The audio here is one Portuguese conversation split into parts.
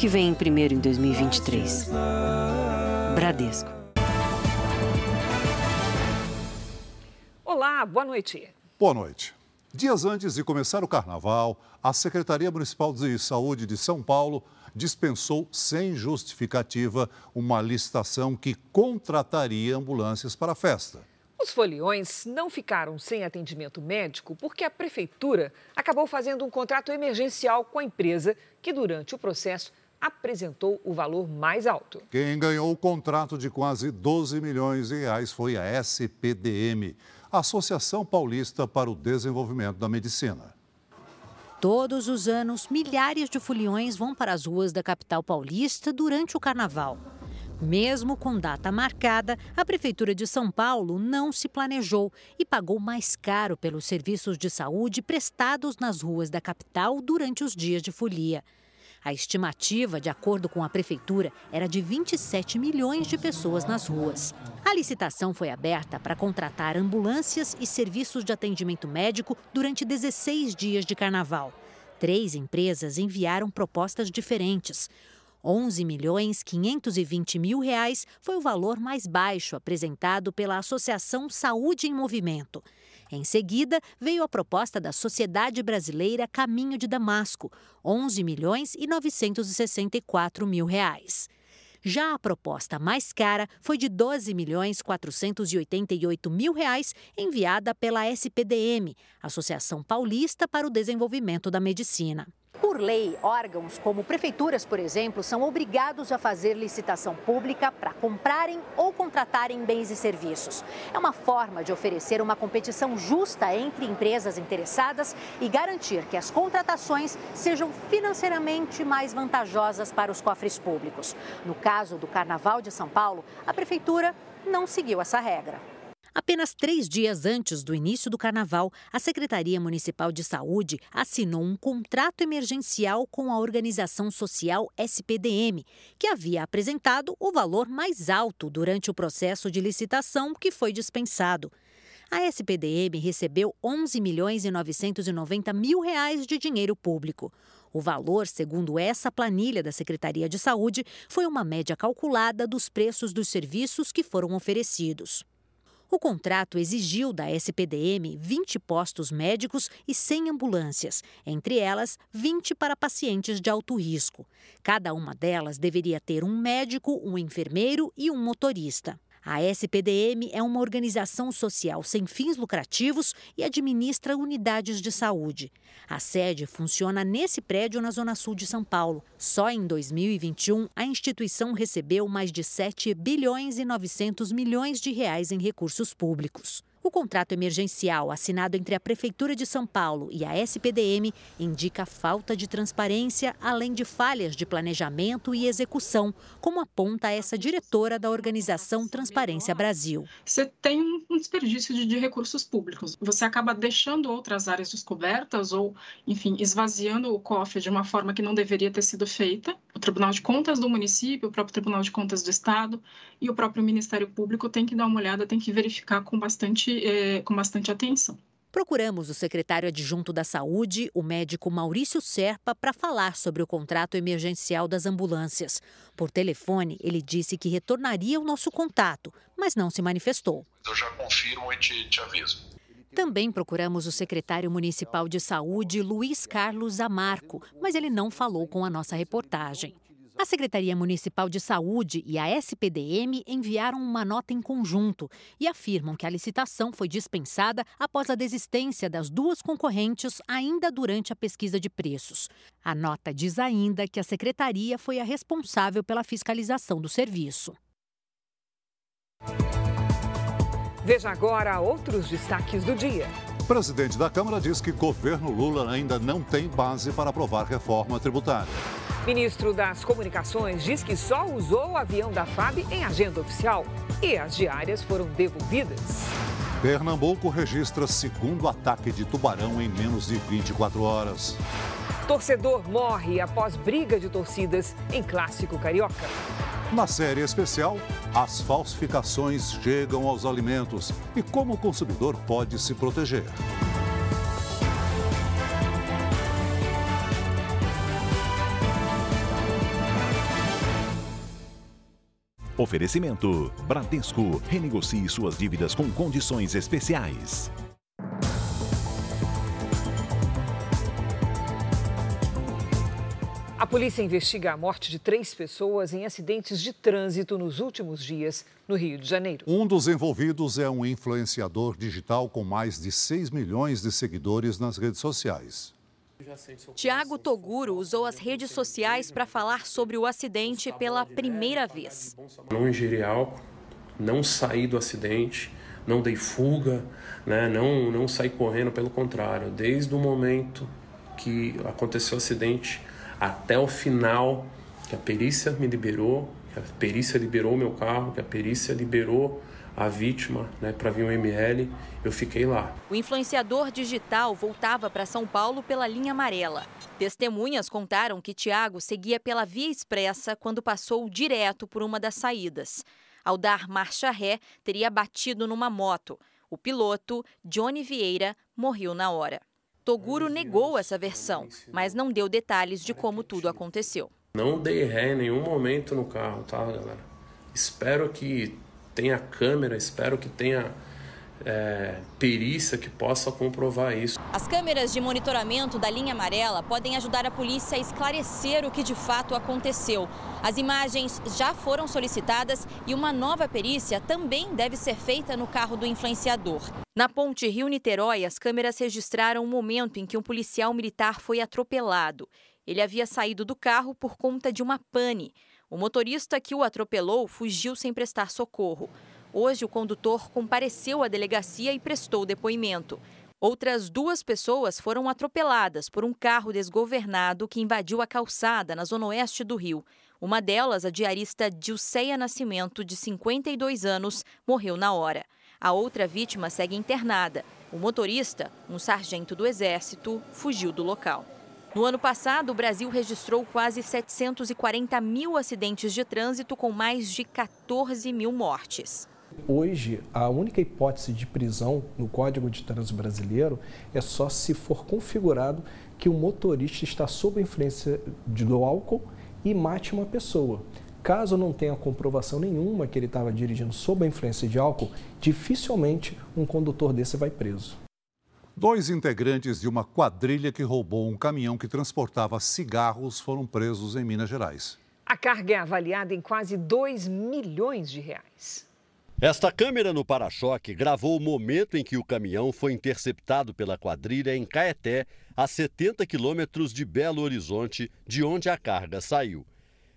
que vem em primeiro em 2023. Bradesco. Olá, boa noite. Boa noite. Dias antes de começar o carnaval, a Secretaria Municipal de Saúde de São Paulo dispensou sem justificativa uma licitação que contrataria ambulâncias para a festa. Os foliões não ficaram sem atendimento médico porque a prefeitura acabou fazendo um contrato emergencial com a empresa que, durante o processo, apresentou o valor mais alto. Quem ganhou o contrato de quase 12 milhões de reais foi a SPDM, Associação Paulista para o Desenvolvimento da Medicina. Todos os anos, milhares de foliões vão para as ruas da capital paulista durante o carnaval. Mesmo com data marcada, a Prefeitura de São Paulo não se planejou e pagou mais caro pelos serviços de saúde prestados nas ruas da capital durante os dias de folia. A estimativa, de acordo com a Prefeitura, era de 27 milhões de pessoas nas ruas. A licitação foi aberta para contratar ambulâncias e serviços de atendimento médico durante 16 dias de carnaval. Três empresas enviaram propostas diferentes. 11 milhões 520 mil reais foi o valor mais baixo apresentado pela Associação Saúde em Movimento. Em seguida, veio a proposta da Sociedade Brasileira Caminho de Damasco, 11 milhões e 964 mil reais. Já a proposta mais cara foi de 12 milhões 488 mil reais, enviada pela SPDM, Associação Paulista para o Desenvolvimento da Medicina. Por lei, órgãos como prefeituras, por exemplo, são obrigados a fazer licitação pública para comprarem ou contratarem bens e serviços. É uma forma de oferecer uma competição justa entre empresas interessadas e garantir que as contratações sejam financeiramente mais vantajosas para os cofres públicos. No caso do Carnaval de São Paulo, a prefeitura não seguiu essa regra. Apenas três dias antes do início do carnaval, a Secretaria Municipal de Saúde assinou um contrato emergencial com a organização social SPDM, que havia apresentado o valor mais alto durante o processo de licitação que foi dispensado. A SPDM recebeu 11 milhões e 990 mil reais de dinheiro público. O valor, segundo essa planilha da Secretaria de Saúde, foi uma média calculada dos preços dos serviços que foram oferecidos. O contrato exigiu da SPDM 20 postos médicos e 100 ambulâncias, entre elas 20 para pacientes de alto risco. Cada uma delas deveria ter um médico, um enfermeiro e um motorista. A SPDM é uma organização social sem fins lucrativos e administra unidades de saúde. A sede funciona nesse prédio na Zona Sul de São Paulo. Só em 2021, a instituição recebeu mais de 7 bilhões e 900 milhões de reais em recursos públicos. O contrato emergencial assinado entre a Prefeitura de São Paulo e a SPDM indica falta de transparência, além de falhas de planejamento e execução, como aponta essa diretora da organização Transparência Brasil. Você tem um desperdício de, recursos públicos. Você acaba deixando outras áreas descobertas ou, enfim, esvaziando o cofre de uma forma que não deveria ter sido feita. O Tribunal de Contas do município, o próprio Tribunal de Contas do Estado e o próprio Ministério Público tem que dar uma olhada, tem que verificar com bastante bastante, é, com bastante atenção. Procuramos o secretário adjunto da Saúde, o médico Maurício Serpa, para falar sobre o contrato emergencial das ambulâncias. Por telefone, ele disse que retornaria o nosso contato, mas não se manifestou. Eu já confirmo e te, te aviso. Também procuramos o secretário municipal de saúde, Luiz Carlos Amarco, mas ele não falou com a nossa reportagem. A Secretaria Municipal de Saúde e a SPDM enviaram uma nota em conjunto e afirmam que a licitação foi dispensada após a desistência das duas concorrentes ainda durante a pesquisa de preços. A nota diz ainda que a secretaria foi a responsável pela fiscalização do serviço. Veja agora outros destaques do dia. O presidente da Câmara diz que governo Lula ainda não tem base para aprovar reforma tributária. Ministro das Comunicações diz que só usou o avião da FAB em agenda oficial e as diárias foram devolvidas. Pernambuco registra segundo ataque de tubarão em menos de 24 horas. Torcedor morre após briga de torcidas em clássico carioca. Na série especial, as falsificações chegam aos alimentos e como o consumidor pode se proteger. Oferecimento: Bradesco. Renegocie suas dívidas com condições especiais. A polícia investiga a morte de três pessoas em acidentes de trânsito nos últimos dias no Rio de Janeiro. Um dos envolvidos é um influenciador digital com mais de 6 milhões de seguidores nas redes sociais. Tiago Toguro usou as redes sociais para falar sobre o acidente pela primeira vez. Não ingeri álcool, não saí do acidente, não dei fuga, né? não, não saí correndo, pelo contrário. Desde o momento que aconteceu o acidente, até o final que a perícia me liberou, que a perícia liberou meu carro, que a perícia liberou a vítima né, para vir um ML, eu fiquei lá. O influenciador digital voltava para São Paulo pela linha amarela. Testemunhas contaram que Tiago seguia pela via expressa quando passou direto por uma das saídas. Ao dar marcha ré, teria batido numa moto. O piloto, Johnny Vieira, morreu na hora. Toguro negou essa versão, mas não deu detalhes de como tudo aconteceu. Não dei ré em nenhum momento no carro, tá, galera? Espero que tenha câmera, espero que tenha é, perícia que possa comprovar isso. As câmeras de monitoramento da linha amarela podem ajudar a polícia a esclarecer o que de fato aconteceu. As imagens já foram solicitadas e uma nova perícia também deve ser feita no carro do influenciador. Na ponte Rio-Niterói, as câmeras registraram o momento em que um policial militar foi atropelado. Ele havia saído do carro por conta de uma pane. O motorista que o atropelou fugiu sem prestar socorro. Hoje, o condutor compareceu à delegacia e prestou depoimento. Outras duas pessoas foram atropeladas por um carro desgovernado que invadiu a calçada na zona oeste do Rio. Uma delas, a diarista Dilceia Nascimento, de 52 anos, morreu na hora. A outra vítima segue internada. O motorista, um sargento do Exército, fugiu do local. No ano passado, o Brasil registrou quase 740 mil acidentes de trânsito, com mais de 14 mil mortes. Hoje, a única hipótese de prisão no Código de Trânsito Brasileiro é só se for configurado que o motorista está sob a influência do álcool e mate uma pessoa. Caso não tenha comprovação nenhuma que ele estava dirigindo sob a influência de álcool, dificilmente um condutor desse vai preso. Dois integrantes de uma quadrilha que roubou um caminhão que transportava cigarros foram presos em Minas Gerais. A carga é avaliada em quase 2 milhões de reais. Esta câmera no para-choque gravou o momento em que o caminhão foi interceptado pela quadrilha em Caeté, a 70 quilômetros de Belo Horizonte, de onde a carga saiu.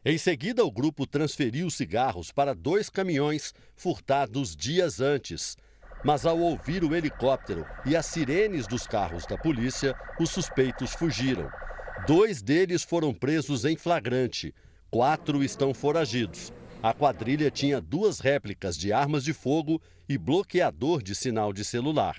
Em seguida, o grupo transferiu os cigarros para dois caminhões furtados dias antes. Mas ao ouvir o helicóptero e as sirenes dos carros da polícia, os suspeitos fugiram. Dois deles foram presos em flagrante, quatro estão foragidos. A quadrilha tinha duas réplicas de armas de fogo e bloqueador de sinal de celular.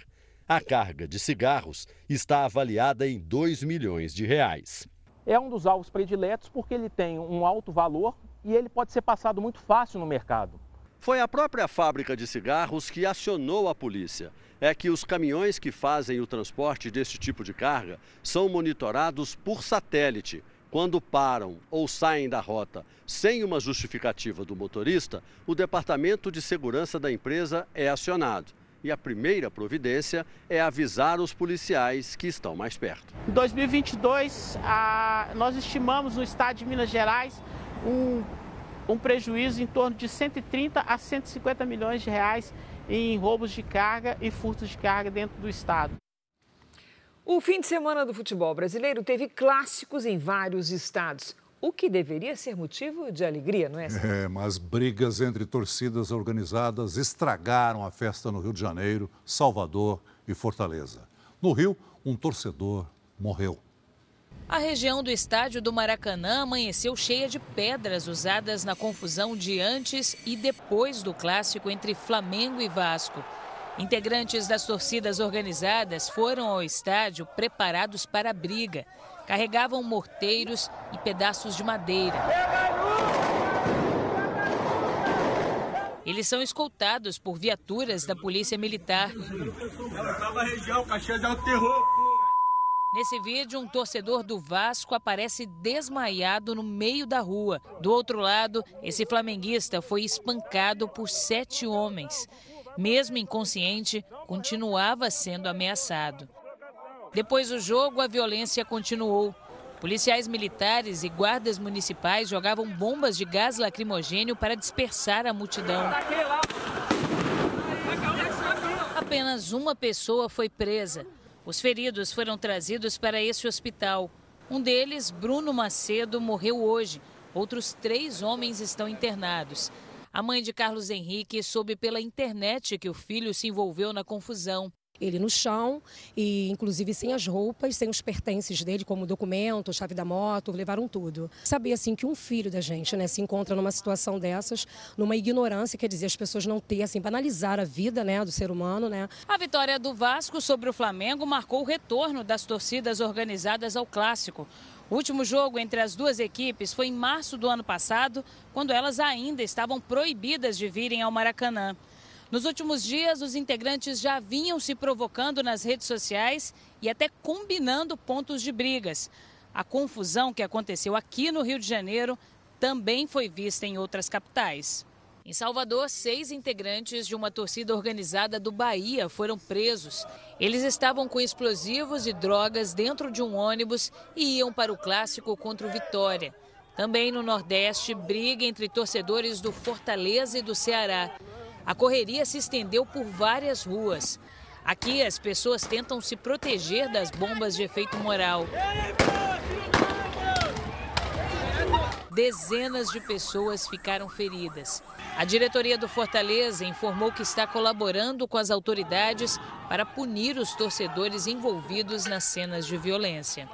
A carga de cigarros está avaliada em 2 milhões de reais. É um dos alvos prediletos porque ele tem um alto valor e ele pode ser passado muito fácil no mercado. Foi a própria fábrica de cigarros que acionou a polícia. É que os caminhões que fazem o transporte desse tipo de carga são monitorados por satélite. Quando param ou saem da rota sem uma justificativa do motorista, o Departamento de Segurança da empresa é acionado. E a primeira providência é avisar os policiais que estão mais perto. Em 2022, a, nós estimamos no estado de Minas Gerais um um prejuízo em torno de 130 a 150 milhões de reais em roubos de carga e furtos de carga dentro do estado. O fim de semana do futebol brasileiro teve clássicos em vários estados, o que deveria ser motivo de alegria, não é? É, mas brigas entre torcidas organizadas estragaram a festa no Rio de Janeiro, Salvador e Fortaleza. No Rio, um torcedor morreu. A região do estádio do Maracanã amanheceu cheia de pedras usadas na confusão de antes e depois do clássico entre Flamengo e Vasco. Integrantes das torcidas organizadas foram ao estádio preparados para a briga. Carregavam morteiros e pedaços de madeira. Eles são escoltados por viaturas da Polícia Militar. terror. Nesse vídeo, um torcedor do Vasco aparece desmaiado no meio da rua. Do outro lado, esse flamenguista foi espancado por sete homens. Mesmo inconsciente, continuava sendo ameaçado. Depois do jogo, a violência continuou. Policiais militares e guardas municipais jogavam bombas de gás lacrimogênio para dispersar a multidão. Apenas uma pessoa foi presa. Os feridos foram trazidos para esse hospital. Um deles, Bruno Macedo, morreu hoje. Outros três homens estão internados. A mãe de Carlos Henrique soube pela internet que o filho se envolveu na confusão ele no chão e inclusive sem as roupas, sem os pertences dele, como documento, chave da moto, levaram tudo. Saber assim que um filho da gente, né, se encontra numa situação dessas, numa ignorância, quer dizer, as pessoas não ter assim banalizar a vida, né, do ser humano, né? A vitória do Vasco sobre o Flamengo marcou o retorno das torcidas organizadas ao clássico. O último jogo entre as duas equipes foi em março do ano passado, quando elas ainda estavam proibidas de virem ao Maracanã. Nos últimos dias, os integrantes já vinham se provocando nas redes sociais e até combinando pontos de brigas. A confusão que aconteceu aqui no Rio de Janeiro também foi vista em outras capitais. Em Salvador, seis integrantes de uma torcida organizada do Bahia foram presos. Eles estavam com explosivos e drogas dentro de um ônibus e iam para o clássico contra o Vitória. Também no Nordeste, briga entre torcedores do Fortaleza e do Ceará. A correria se estendeu por várias ruas. Aqui, as pessoas tentam se proteger das bombas de efeito moral. Dezenas de pessoas ficaram feridas. A diretoria do Fortaleza informou que está colaborando com as autoridades para punir os torcedores envolvidos nas cenas de violência.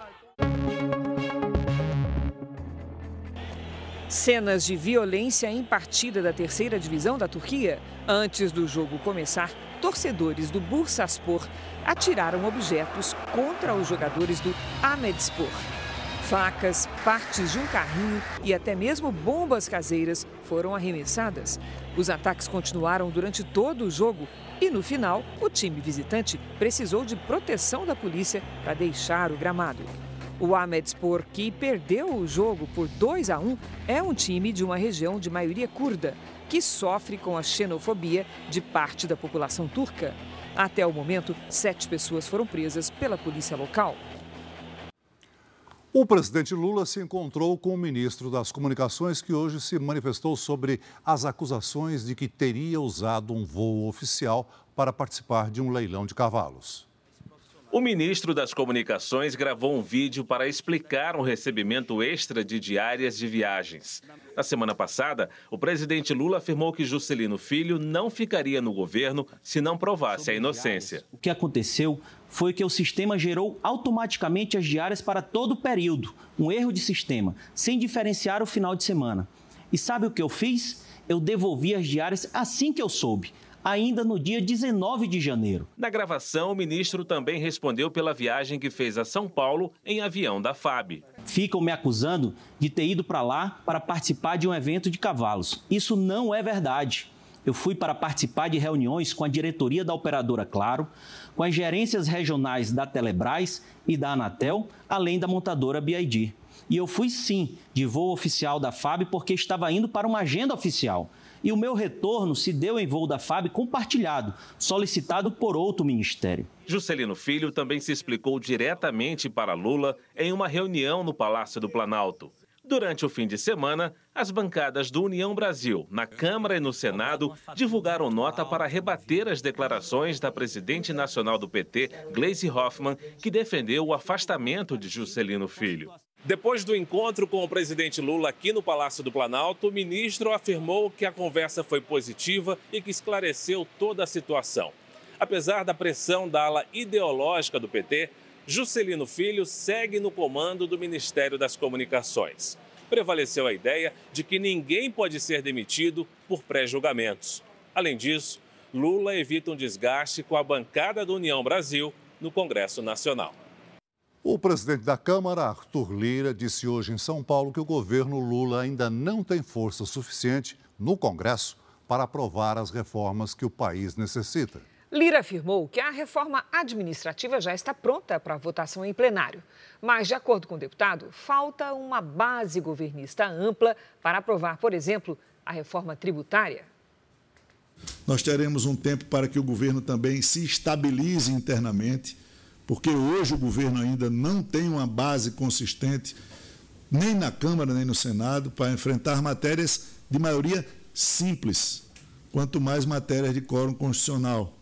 Cenas de violência em partida da terceira divisão da Turquia. Antes do jogo começar, torcedores do Bursaspor atiraram objetos contra os jogadores do Ahmedspor. Facas, partes de um carrinho e até mesmo bombas caseiras foram arremessadas. Os ataques continuaram durante todo o jogo e, no final, o time visitante precisou de proteção da polícia para deixar o gramado. O Ahmedspor, que perdeu o jogo por 2 a 1, é um time de uma região de maioria curda, que sofre com a xenofobia de parte da população turca. Até o momento, sete pessoas foram presas pela polícia local. O presidente Lula se encontrou com o ministro das Comunicações, que hoje se manifestou sobre as acusações de que teria usado um voo oficial para participar de um leilão de cavalos. O ministro das Comunicações gravou um vídeo para explicar um recebimento extra de diárias de viagens. Na semana passada, o presidente Lula afirmou que Juscelino Filho não ficaria no governo se não provasse a inocência. O que aconteceu foi que o sistema gerou automaticamente as diárias para todo o período, um erro de sistema, sem diferenciar o final de semana. E sabe o que eu fiz? Eu devolvi as diárias assim que eu soube ainda no dia 19 de janeiro. Na gravação, o ministro também respondeu pela viagem que fez a São Paulo em avião da FAB. Ficam me acusando de ter ido para lá para participar de um evento de cavalos. Isso não é verdade. Eu fui para participar de reuniões com a diretoria da operadora Claro, com as gerências regionais da Telebrás e da Anatel, além da montadora BID. E eu fui sim de voo oficial da FAB porque estava indo para uma agenda oficial e o meu retorno se deu em voo da FAB compartilhado, solicitado por outro ministério. Juscelino Filho também se explicou diretamente para Lula em uma reunião no Palácio do Planalto. Durante o fim de semana, as bancadas do União Brasil, na Câmara e no Senado, divulgaram nota para rebater as declarações da presidente nacional do PT, Gleisi Hoffmann, que defendeu o afastamento de Juscelino Filho. Depois do encontro com o presidente Lula aqui no Palácio do Planalto, o ministro afirmou que a conversa foi positiva e que esclareceu toda a situação. Apesar da pressão da ala ideológica do PT, Juscelino Filho segue no comando do Ministério das Comunicações. Prevaleceu a ideia de que ninguém pode ser demitido por pré-julgamentos. Além disso, Lula evita um desgaste com a bancada do União Brasil no Congresso Nacional. O presidente da Câmara, Arthur Lira, disse hoje em São Paulo que o governo Lula ainda não tem força suficiente no Congresso para aprovar as reformas que o país necessita. Lira afirmou que a reforma administrativa já está pronta para votação em plenário. Mas, de acordo com o deputado, falta uma base governista ampla para aprovar, por exemplo, a reforma tributária. Nós teremos um tempo para que o governo também se estabilize internamente, porque hoje o governo ainda não tem uma base consistente, nem na Câmara nem no Senado, para enfrentar matérias de maioria simples, quanto mais matérias de quórum constitucional.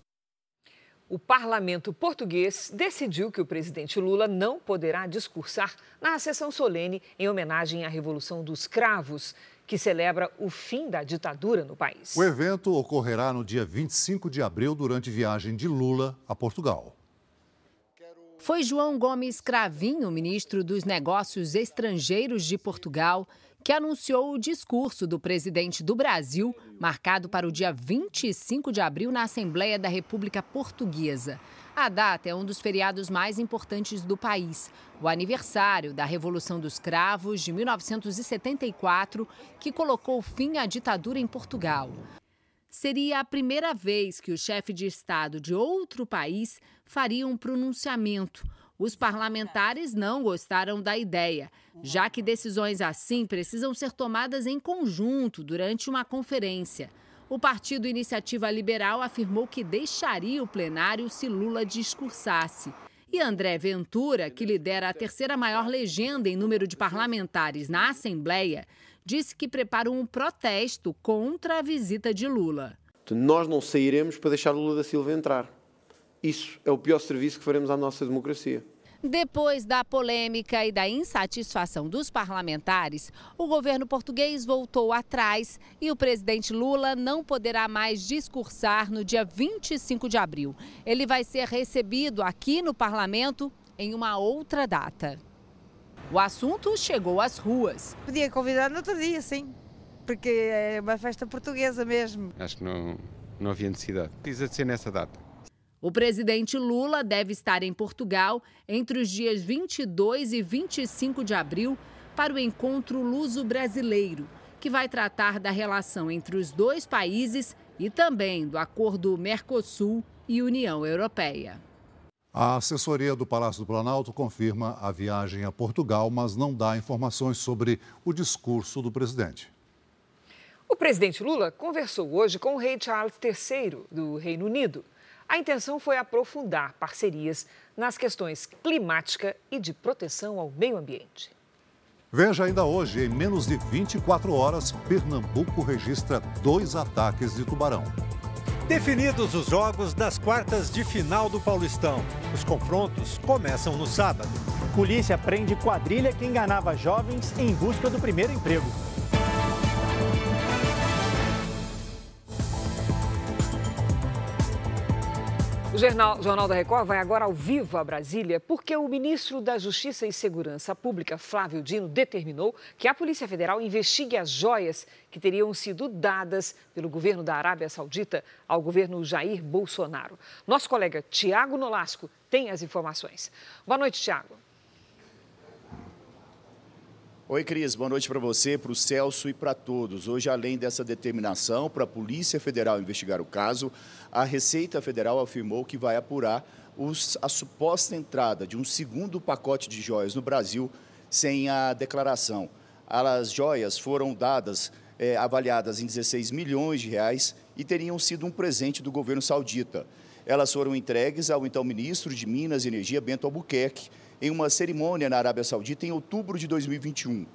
O parlamento português decidiu que o presidente Lula não poderá discursar na sessão solene em homenagem à Revolução dos Cravos, que celebra o fim da ditadura no país. O evento ocorrerá no dia 25 de abril, durante viagem de Lula a Portugal. Foi João Gomes Cravinho, ministro dos Negócios Estrangeiros de Portugal, que anunciou o discurso do presidente do Brasil, marcado para o dia 25 de abril na Assembleia da República Portuguesa. A data é um dos feriados mais importantes do país, o aniversário da Revolução dos Cravos de 1974, que colocou fim à ditadura em Portugal. Seria a primeira vez que o chefe de Estado de outro país faria um pronunciamento os parlamentares não gostaram da ideia, já que decisões assim precisam ser tomadas em conjunto durante uma conferência. O Partido Iniciativa Liberal afirmou que deixaria o plenário se Lula discursasse. E André Ventura, que lidera a terceira maior legenda em número de parlamentares na Assembleia, disse que prepara um protesto contra a visita de Lula. Nós não sairemos para deixar Lula da Silva entrar. Isso é o pior serviço que faremos à nossa democracia. Depois da polêmica e da insatisfação dos parlamentares, o governo português voltou atrás e o presidente Lula não poderá mais discursar no dia 25 de abril. Ele vai ser recebido aqui no parlamento em uma outra data. O assunto chegou às ruas. Podia convidar no outro dia, sim, porque é uma festa portuguesa mesmo. Acho que não, não havia necessidade. Precisa de ser nessa data. O presidente Lula deve estar em Portugal entre os dias 22 e 25 de abril para o encontro luso-brasileiro, que vai tratar da relação entre os dois países e também do acordo Mercosul e União Europeia. A assessoria do Palácio do Planalto confirma a viagem a Portugal, mas não dá informações sobre o discurso do presidente. O presidente Lula conversou hoje com o rei Charles III do Reino Unido. A intenção foi aprofundar parcerias nas questões climática e de proteção ao meio ambiente. Veja ainda hoje, em menos de 24 horas, Pernambuco registra dois ataques de tubarão. Definidos os jogos das quartas de final do Paulistão. Os confrontos começam no sábado. Polícia prende quadrilha que enganava jovens em busca do primeiro emprego. O Jornal, Jornal da Record vai agora ao vivo a Brasília, porque o ministro da Justiça e Segurança Pública, Flávio Dino, determinou que a Polícia Federal investigue as joias que teriam sido dadas pelo governo da Arábia Saudita ao governo Jair Bolsonaro. Nosso colega Tiago Nolasco tem as informações. Boa noite, Tiago. Oi, Cris. Boa noite para você, para o Celso e para todos. Hoje, além dessa determinação para a Polícia Federal investigar o caso, a Receita Federal afirmou que vai apurar os, a suposta entrada de um segundo pacote de joias no Brasil sem a declaração. As joias foram dadas, é, avaliadas em 16 milhões de reais e teriam sido um presente do governo saudita. Elas foram entregues ao então ministro de Minas e Energia, Bento Albuquerque, em uma cerimônia na Arábia Saudita em outubro de 2021.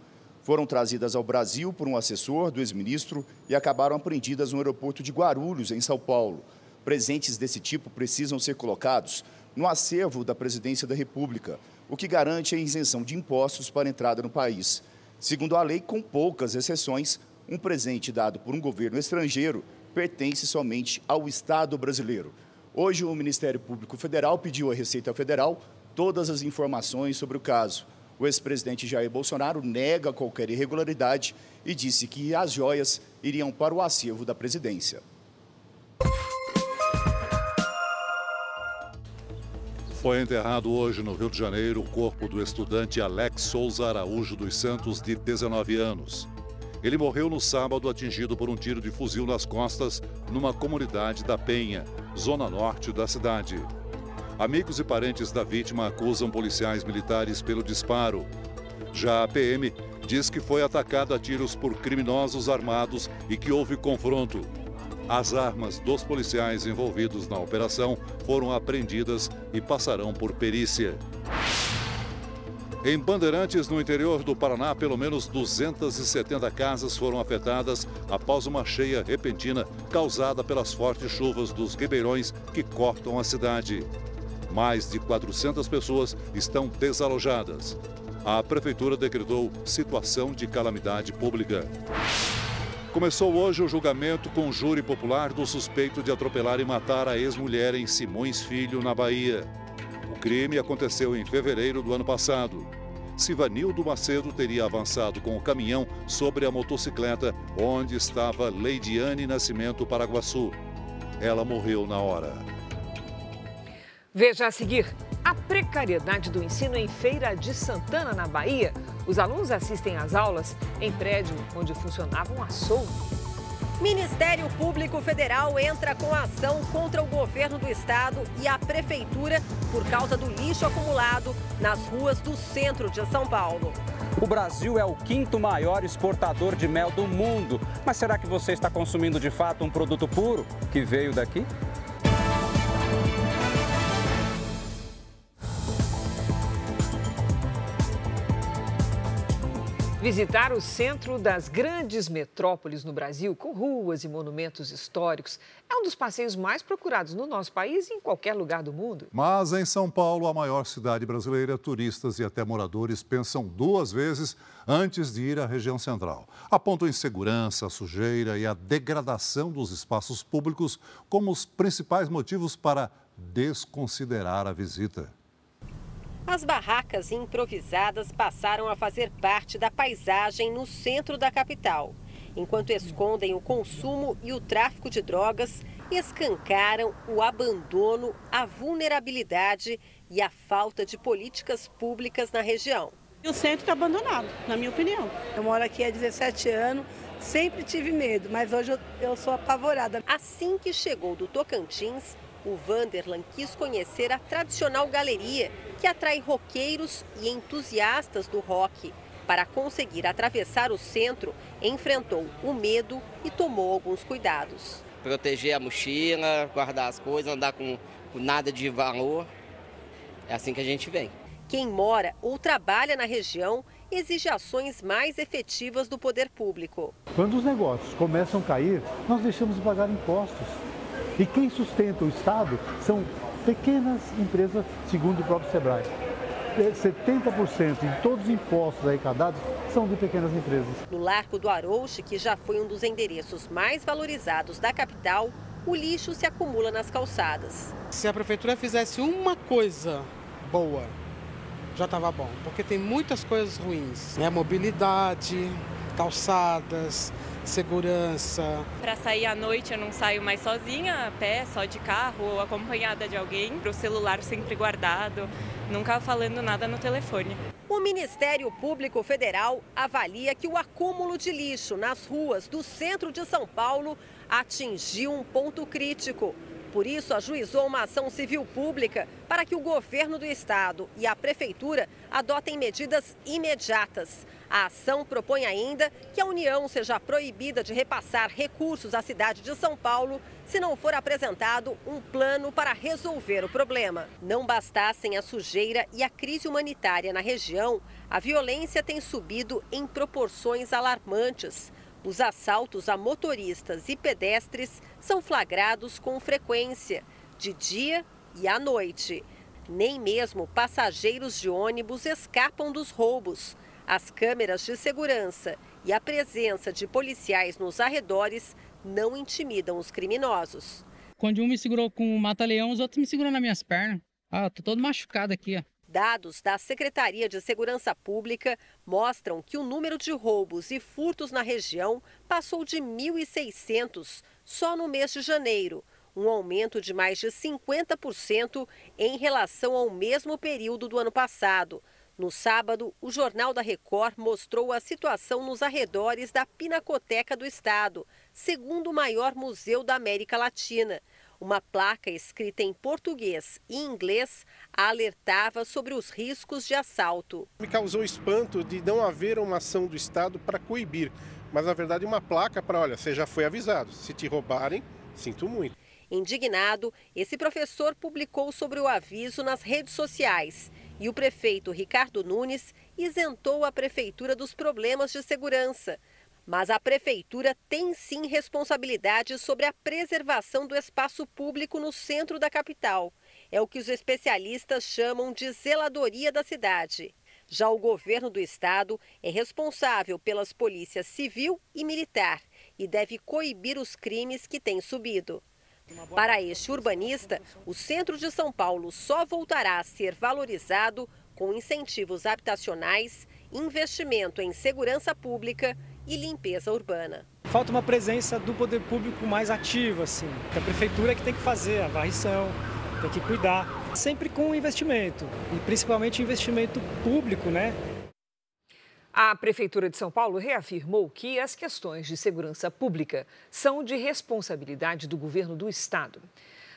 Foram trazidas ao Brasil por um assessor do ex-ministro e acabaram apreendidas no aeroporto de Guarulhos, em São Paulo. Presentes desse tipo precisam ser colocados no acervo da Presidência da República, o que garante a isenção de impostos para entrada no país. Segundo a lei, com poucas exceções, um presente dado por um governo estrangeiro pertence somente ao Estado brasileiro. Hoje, o Ministério Público Federal pediu à Receita Federal todas as informações sobre o caso. O ex-presidente Jair Bolsonaro nega qualquer irregularidade e disse que as joias iriam para o acervo da presidência. Foi enterrado hoje no Rio de Janeiro o corpo do estudante Alex Souza Araújo dos Santos, de 19 anos. Ele morreu no sábado atingido por um tiro de fuzil nas costas numa comunidade da Penha, zona norte da cidade. Amigos e parentes da vítima acusam policiais militares pelo disparo. Já a PM diz que foi atacado a tiros por criminosos armados e que houve confronto. As armas dos policiais envolvidos na operação foram apreendidas e passarão por perícia. Em Bandeirantes, no interior do Paraná, pelo menos 270 casas foram afetadas após uma cheia repentina causada pelas fortes chuvas dos ribeirões que cortam a cidade. Mais de 400 pessoas estão desalojadas. A prefeitura decretou situação de calamidade pública. Começou hoje o julgamento com júri popular do suspeito de atropelar e matar a ex-mulher em Simões Filho, na Bahia. O crime aconteceu em fevereiro do ano passado. Sivanildo Macedo teria avançado com o caminhão sobre a motocicleta onde estava Leidiane Nascimento Paraguaçu. Ela morreu na hora. Veja a seguir: a precariedade do ensino em Feira de Santana, na Bahia. Os alunos assistem às aulas em prédio onde funcionava um açougue. Ministério Público Federal entra com ação contra o governo do estado e a prefeitura por causa do lixo acumulado nas ruas do centro de São Paulo. O Brasil é o quinto maior exportador de mel do mundo. Mas será que você está consumindo de fato um produto puro que veio daqui? Visitar o centro das grandes metrópoles no Brasil, com ruas e monumentos históricos, é um dos passeios mais procurados no nosso país e em qualquer lugar do mundo. Mas em São Paulo, a maior cidade brasileira, turistas e até moradores pensam duas vezes antes de ir à região central. Apontam insegurança, sujeira e a degradação dos espaços públicos como os principais motivos para desconsiderar a visita. As barracas improvisadas passaram a fazer parte da paisagem no centro da capital. Enquanto escondem o consumo e o tráfico de drogas, escancaram o abandono, a vulnerabilidade e a falta de políticas públicas na região. O centro está abandonado, na minha opinião. Eu moro aqui há 17 anos, sempre tive medo, mas hoje eu, eu sou apavorada. Assim que chegou do Tocantins, o Vanderlan quis conhecer a tradicional galeria, que atrai roqueiros e entusiastas do rock. Para conseguir atravessar o centro, enfrentou o medo e tomou alguns cuidados. Proteger a mochila, guardar as coisas, andar com, com nada de valor. É assim que a gente vem. Quem mora ou trabalha na região exige ações mais efetivas do poder público. Quando os negócios começam a cair, nós deixamos de pagar impostos. E quem sustenta o Estado são pequenas empresas, segundo o próprio SEBRAE. 70% em todos os impostos arrecadados são de pequenas empresas. No Largo do Arouche, que já foi um dos endereços mais valorizados da capital, o lixo se acumula nas calçadas. Se a prefeitura fizesse uma coisa boa, já estava bom, porque tem muitas coisas ruins. Né? Mobilidade, calçadas, segurança. Para sair à noite eu não saio mais sozinha, a pé, só de carro ou acompanhada de alguém. O celular sempre guardado, nunca falando nada no telefone. O Ministério Público Federal avalia que o acúmulo de lixo nas ruas do centro de São Paulo atingiu um ponto crítico. Por isso, ajuizou uma ação civil pública para que o governo do estado e a prefeitura adotem medidas imediatas. A ação propõe ainda que a União seja proibida de repassar recursos à cidade de São Paulo se não for apresentado um plano para resolver o problema. Não bastassem a sujeira e a crise humanitária na região, a violência tem subido em proporções alarmantes. Os assaltos a motoristas e pedestres são flagrados com frequência, de dia e à noite. Nem mesmo passageiros de ônibus escapam dos roubos. As câmeras de segurança e a presença de policiais nos arredores não intimidam os criminosos. Quando um me segurou com o mata-leão, os outros me seguram nas minhas pernas. Ah, tô todo machucado aqui, ó. Dados da Secretaria de Segurança Pública mostram que o número de roubos e furtos na região passou de 1.600 só no mês de janeiro, um aumento de mais de 50% em relação ao mesmo período do ano passado. No sábado, o Jornal da Record mostrou a situação nos arredores da Pinacoteca do Estado, segundo maior museu da América Latina. Uma placa escrita em português e inglês alertava sobre os riscos de assalto. Me causou espanto de não haver uma ação do Estado para coibir, mas na verdade uma placa para, olha, você já foi avisado, se te roubarem, sinto muito. Indignado, esse professor publicou sobre o aviso nas redes sociais e o prefeito Ricardo Nunes isentou a prefeitura dos problemas de segurança. Mas a prefeitura tem sim responsabilidade sobre a preservação do espaço público no centro da capital. É o que os especialistas chamam de zeladoria da cidade. Já o governo do estado é responsável pelas polícias civil e militar e deve coibir os crimes que têm subido. Para este urbanista, o centro de São Paulo só voltará a ser valorizado com incentivos habitacionais, investimento em segurança pública e limpeza urbana. Falta uma presença do poder público mais ativa, assim. A prefeitura é que tem que fazer a varrição, tem que cuidar, sempre com investimento, e principalmente investimento público, né? A Prefeitura de São Paulo reafirmou que as questões de segurança pública são de responsabilidade do governo do estado.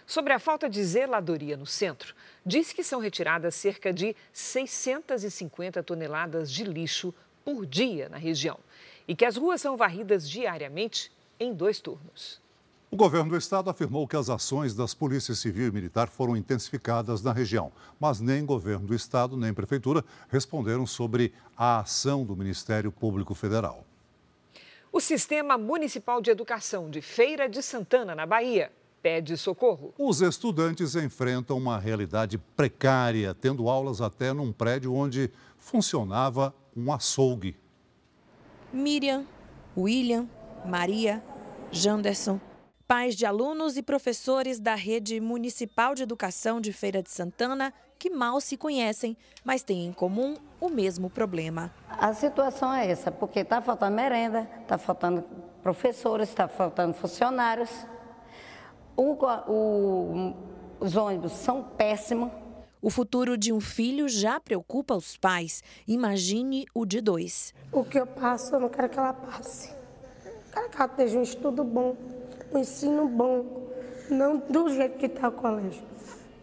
Sobre a falta de zeladoria no centro, diz que são retiradas cerca de 650 toneladas de lixo por dia na região e que as ruas são varridas diariamente em dois turnos. O governo do estado afirmou que as ações das polícias civil e militar foram intensificadas na região, mas nem governo do estado nem prefeitura responderam sobre a ação do Ministério Público Federal. O Sistema Municipal de Educação de Feira de Santana, na Bahia, pede socorro. Os estudantes enfrentam uma realidade precária, tendo aulas até num prédio onde funcionava um açougue. Miriam, William, Maria, Janderson pais de alunos e professores da Rede Municipal de Educação de Feira de Santana que mal se conhecem, mas têm em comum o mesmo problema. A situação é essa, porque está faltando merenda, está faltando professores, está faltando funcionários, o, o, os ônibus são péssimos. O futuro de um filho já preocupa os pais. Imagine o de dois. O que eu passo, eu não quero que ela passe. Eu quero que ela esteja um estudo bom, um ensino bom, não do jeito que está o colégio.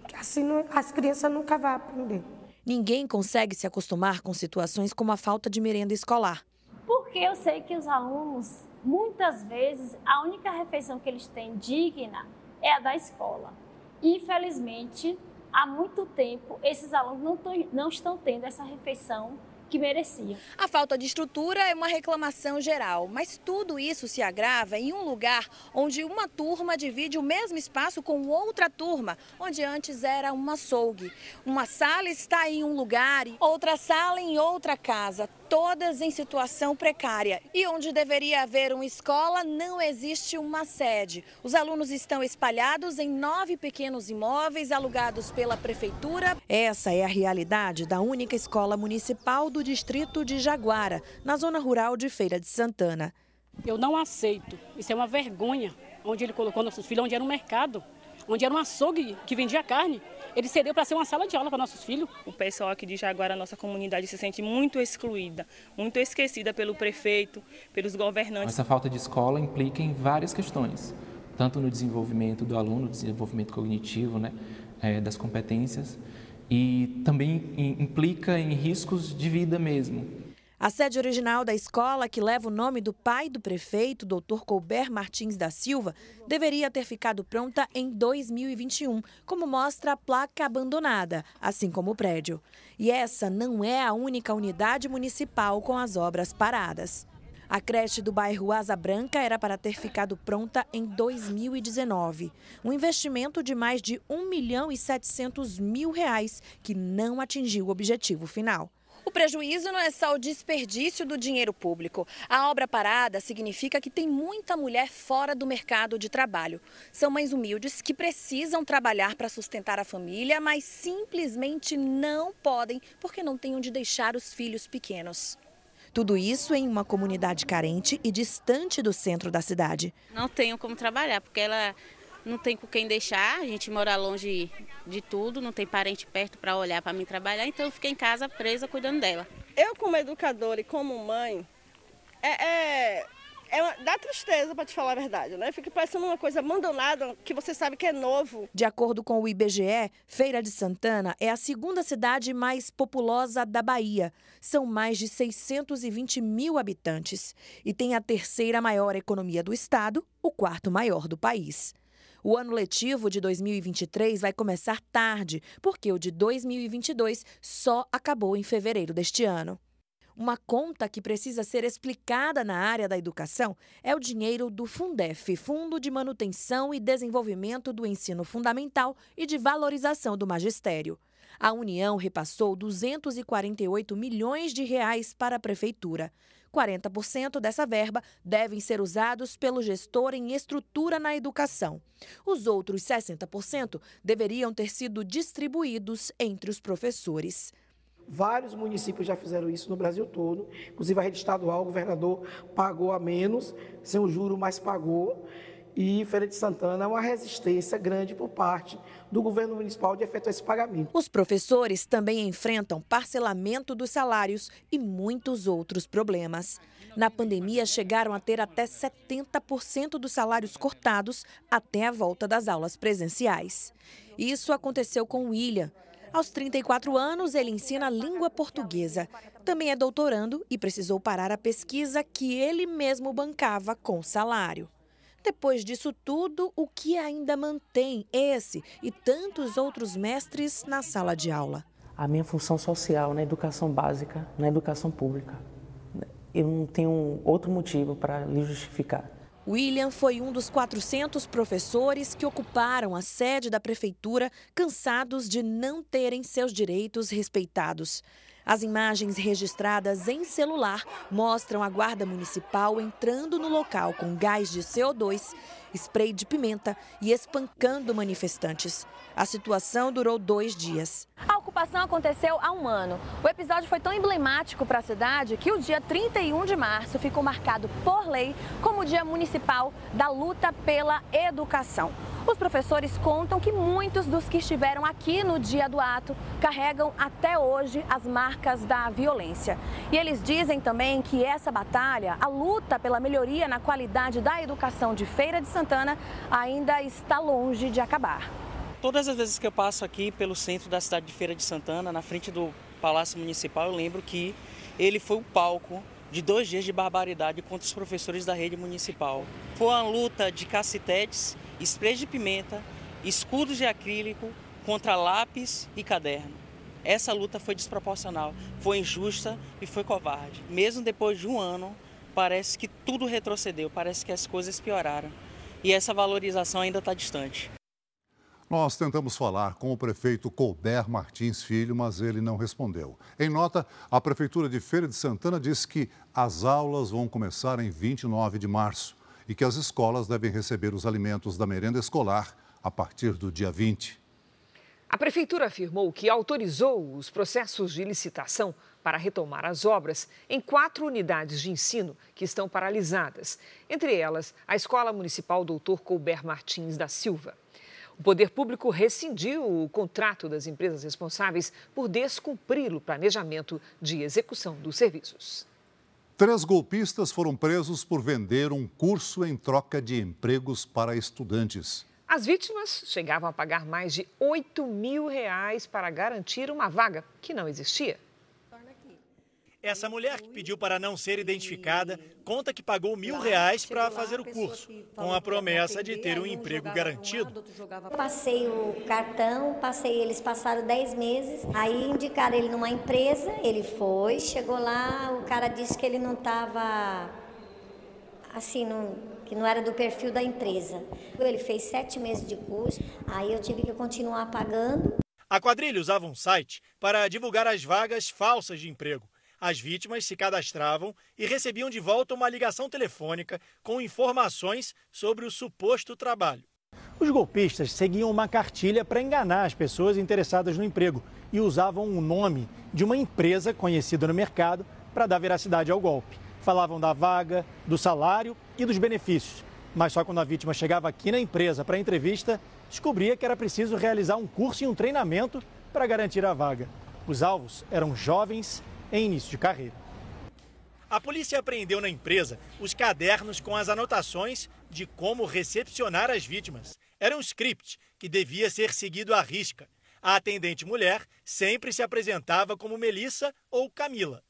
Que assim não, as crianças nunca vão aprender. Ninguém consegue se acostumar com situações como a falta de merenda escolar. Porque eu sei que os alunos, muitas vezes, a única refeição que eles têm digna é a da escola. Infelizmente, há muito tempo, esses alunos não, não estão tendo essa refeição que. A falta de estrutura é uma reclamação geral, mas tudo isso se agrava em um lugar onde uma turma divide o mesmo espaço com outra turma, onde antes era uma açougue. Uma sala está em um lugar, outra sala em outra casa todas em situação precária. E onde deveria haver uma escola, não existe uma sede. Os alunos estão espalhados em nove pequenos imóveis alugados pela prefeitura. Essa é a realidade da única escola municipal do distrito de Jaguara, na zona rural de Feira de Santana. Eu não aceito. Isso é uma vergonha. Onde ele colocou nossos filhos, onde era um mercado, onde era um açougue que vendia carne. Ele cedeu para ser uma sala de aula para nossos filhos. O pessoal aqui de Jaguara, a nossa comunidade, se sente muito excluída, muito esquecida pelo prefeito, pelos governantes. Essa falta de escola implica em várias questões, tanto no desenvolvimento do aluno, desenvolvimento cognitivo, né, é, das competências, e também implica em riscos de vida mesmo. A sede original da escola, que leva o nome do pai do prefeito, Dr. Colbert Martins da Silva, deveria ter ficado pronta em 2021, como mostra a placa abandonada, assim como o prédio. E essa não é a única unidade municipal com as obras paradas. A creche do bairro Asa Branca era para ter ficado pronta em 2019. Um investimento de mais de 1 milhão e 700 mil reais, que não atingiu o objetivo final. O prejuízo não é só o desperdício do dinheiro público. A obra parada significa que tem muita mulher fora do mercado de trabalho. São mães humildes que precisam trabalhar para sustentar a família, mas simplesmente não podem porque não têm onde deixar os filhos pequenos. Tudo isso em uma comunidade carente e distante do centro da cidade. Não tenho como trabalhar, porque ela não tem com quem deixar, a gente mora longe de tudo, não tem parente perto para olhar para mim trabalhar, então eu fiquei em casa presa cuidando dela. Eu, como educadora e como mãe, é, é, é dá tristeza, para te falar a verdade, né? Fica parecendo uma coisa abandonada que você sabe que é novo. De acordo com o IBGE, Feira de Santana é a segunda cidade mais populosa da Bahia. São mais de 620 mil habitantes e tem a terceira maior economia do estado, o quarto maior do país. O ano letivo de 2023 vai começar tarde, porque o de 2022 só acabou em fevereiro deste ano. Uma conta que precisa ser explicada na área da educação é o dinheiro do Fundef, Fundo de Manutenção e Desenvolvimento do Ensino Fundamental e de Valorização do Magistério. A União repassou 248 milhões de reais para a prefeitura. 40% dessa verba devem ser usados pelo gestor em estrutura na educação. Os outros 60% deveriam ter sido distribuídos entre os professores. Vários municípios já fizeram isso no Brasil todo, inclusive a rede estadual, o governador pagou a menos, sem o juro, mas pagou. E Feira de Santana é uma resistência grande por parte do governo municipal de efetuar esse pagamento. Os professores também enfrentam parcelamento dos salários e muitos outros problemas. Na pandemia, chegaram a ter até 70% dos salários cortados até a volta das aulas presenciais. Isso aconteceu com William. Aos 34 anos, ele ensina língua portuguesa. Também é doutorando e precisou parar a pesquisa que ele mesmo bancava com salário. Depois disso tudo, o que ainda mantém esse e tantos outros mestres na sala de aula? A minha função social na educação básica, na educação pública. Eu não tenho outro motivo para lhe justificar. William foi um dos 400 professores que ocuparam a sede da prefeitura, cansados de não terem seus direitos respeitados. As imagens registradas em celular mostram a Guarda Municipal entrando no local com gás de CO2, spray de pimenta e espancando manifestantes. A situação durou dois dias. A ocupação aconteceu há um ano. O episódio foi tão emblemático para a cidade que o dia 31 de março ficou marcado por lei como o Dia Municipal da Luta pela Educação. Os professores contam que muitos dos que estiveram aqui no dia do ato carregam até hoje as marcas da violência. E eles dizem também que essa batalha, a luta pela melhoria na qualidade da educação de Feira de Santana, ainda está longe de acabar. Todas as vezes que eu passo aqui pelo centro da cidade de Feira de Santana, na frente do Palácio Municipal, eu lembro que ele foi o palco de dois dias de barbaridade contra os professores da rede municipal. Foi uma luta de cacetetes, sprays de pimenta, escudos de acrílico contra lápis e caderno. Essa luta foi desproporcional, foi injusta e foi covarde. Mesmo depois de um ano, parece que tudo retrocedeu, parece que as coisas pioraram. E essa valorização ainda está distante. Nós tentamos falar com o prefeito Colbert Martins Filho, mas ele não respondeu. Em nota, a Prefeitura de Feira de Santana disse que as aulas vão começar em 29 de março e que as escolas devem receber os alimentos da merenda escolar a partir do dia 20. A Prefeitura afirmou que autorizou os processos de licitação para retomar as obras em quatro unidades de ensino que estão paralisadas, entre elas a Escola Municipal Doutor Colbert Martins da Silva. O poder público rescindiu o contrato das empresas responsáveis por descumprir o planejamento de execução dos serviços. Três golpistas foram presos por vender um curso em troca de empregos para estudantes. As vítimas chegavam a pagar mais de 8 mil reais para garantir uma vaga que não existia. Essa mulher que pediu para não ser identificada conta que pagou mil reais para fazer o curso, com a promessa de ter um emprego garantido. Passei o cartão, passei, eles passaram 10 meses, aí indicaram ele numa empresa, ele foi, chegou lá, o cara disse que ele não estava assim, não, que não era do perfil da empresa. Ele fez sete meses de curso, aí eu tive que continuar pagando. A quadrilha usava um site para divulgar as vagas falsas de emprego. As vítimas se cadastravam e recebiam de volta uma ligação telefônica com informações sobre o suposto trabalho. Os golpistas seguiam uma cartilha para enganar as pessoas interessadas no emprego e usavam o nome de uma empresa conhecida no mercado para dar veracidade ao golpe. Falavam da vaga, do salário e dos benefícios. Mas só quando a vítima chegava aqui na empresa para entrevista, descobria que era preciso realizar um curso e um treinamento para garantir a vaga. Os alvos eram jovens em início de carreira. A polícia apreendeu na empresa os cadernos com as anotações de como recepcionar as vítimas. Era um script que devia ser seguido à risca. A atendente mulher sempre se apresentava como Melissa ou Camila.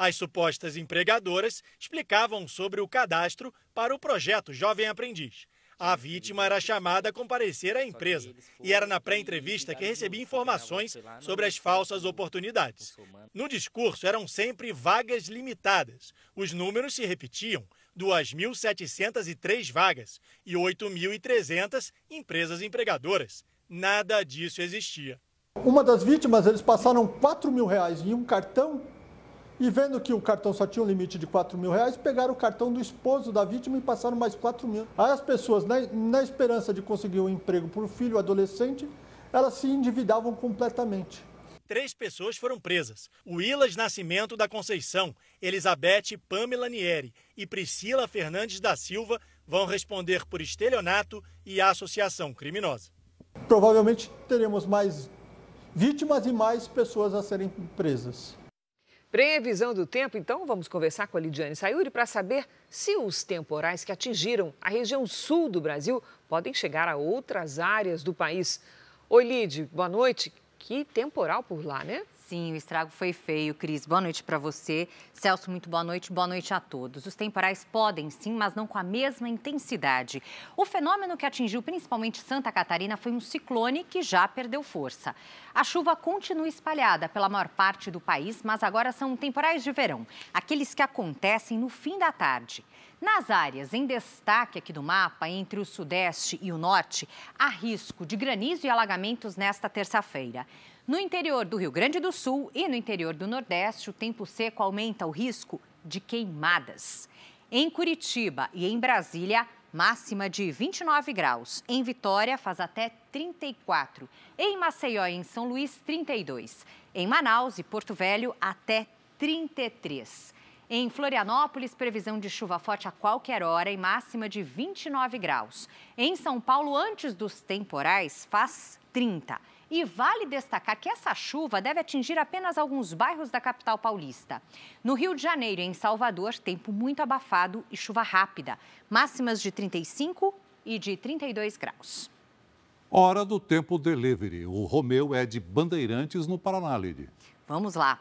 As supostas empregadoras explicavam sobre o cadastro para o projeto Jovem Aprendiz. A vítima era chamada a comparecer à empresa e era na pré-entrevista que recebia informações sobre as falsas oportunidades. No discurso eram sempre vagas limitadas. Os números se repetiam: 2.703 vagas e 8.300 empresas empregadoras. Nada disso existia. Uma das vítimas, eles passaram 4 mil reais em um cartão e vendo que o cartão só tinha um limite de 4 mil reais, pegaram o cartão do esposo da vítima e passaram mais 4 mil. Aí as pessoas, na, na esperança de conseguir um emprego para o filho adolescente, elas se endividavam completamente. Três pessoas foram presas: Willas Nascimento da Conceição, Elizabeth Pamela Nieri e Priscila Fernandes da Silva vão responder por estelionato e associação criminosa. Provavelmente teremos mais vítimas e mais pessoas a serem presas. Previsão do tempo, então vamos conversar com a Lidiane Sayuri para saber se os temporais que atingiram a região sul do Brasil podem chegar a outras áreas do país. Oi, Lid, boa noite. Que temporal por lá, né? Sim, o estrago foi feio, Cris. Boa noite para você. Celso, muito boa noite. Boa noite a todos. Os temporais podem sim, mas não com a mesma intensidade. O fenômeno que atingiu principalmente Santa Catarina foi um ciclone que já perdeu força. A chuva continua espalhada pela maior parte do país, mas agora são temporais de verão, aqueles que acontecem no fim da tarde. Nas áreas em destaque aqui do mapa, entre o sudeste e o norte, há risco de granizo e alagamentos nesta terça-feira. No interior do Rio Grande do Sul e no interior do Nordeste, o tempo seco aumenta o risco de queimadas. Em Curitiba e em Brasília, máxima de 29 graus. Em Vitória, faz até 34. Em Maceió e em São Luís, 32. Em Manaus e Porto Velho, até 33. Em Florianópolis, previsão de chuva forte a qualquer hora e máxima de 29 graus. Em São Paulo, antes dos temporais, faz 30. E vale destacar que essa chuva deve atingir apenas alguns bairros da capital paulista. No Rio de Janeiro e em Salvador, tempo muito abafado e chuva rápida. Máximas de 35 e de 32 graus. Hora do tempo delivery. O Romeu é de Bandeirantes, no Paraná, Lide. Vamos lá.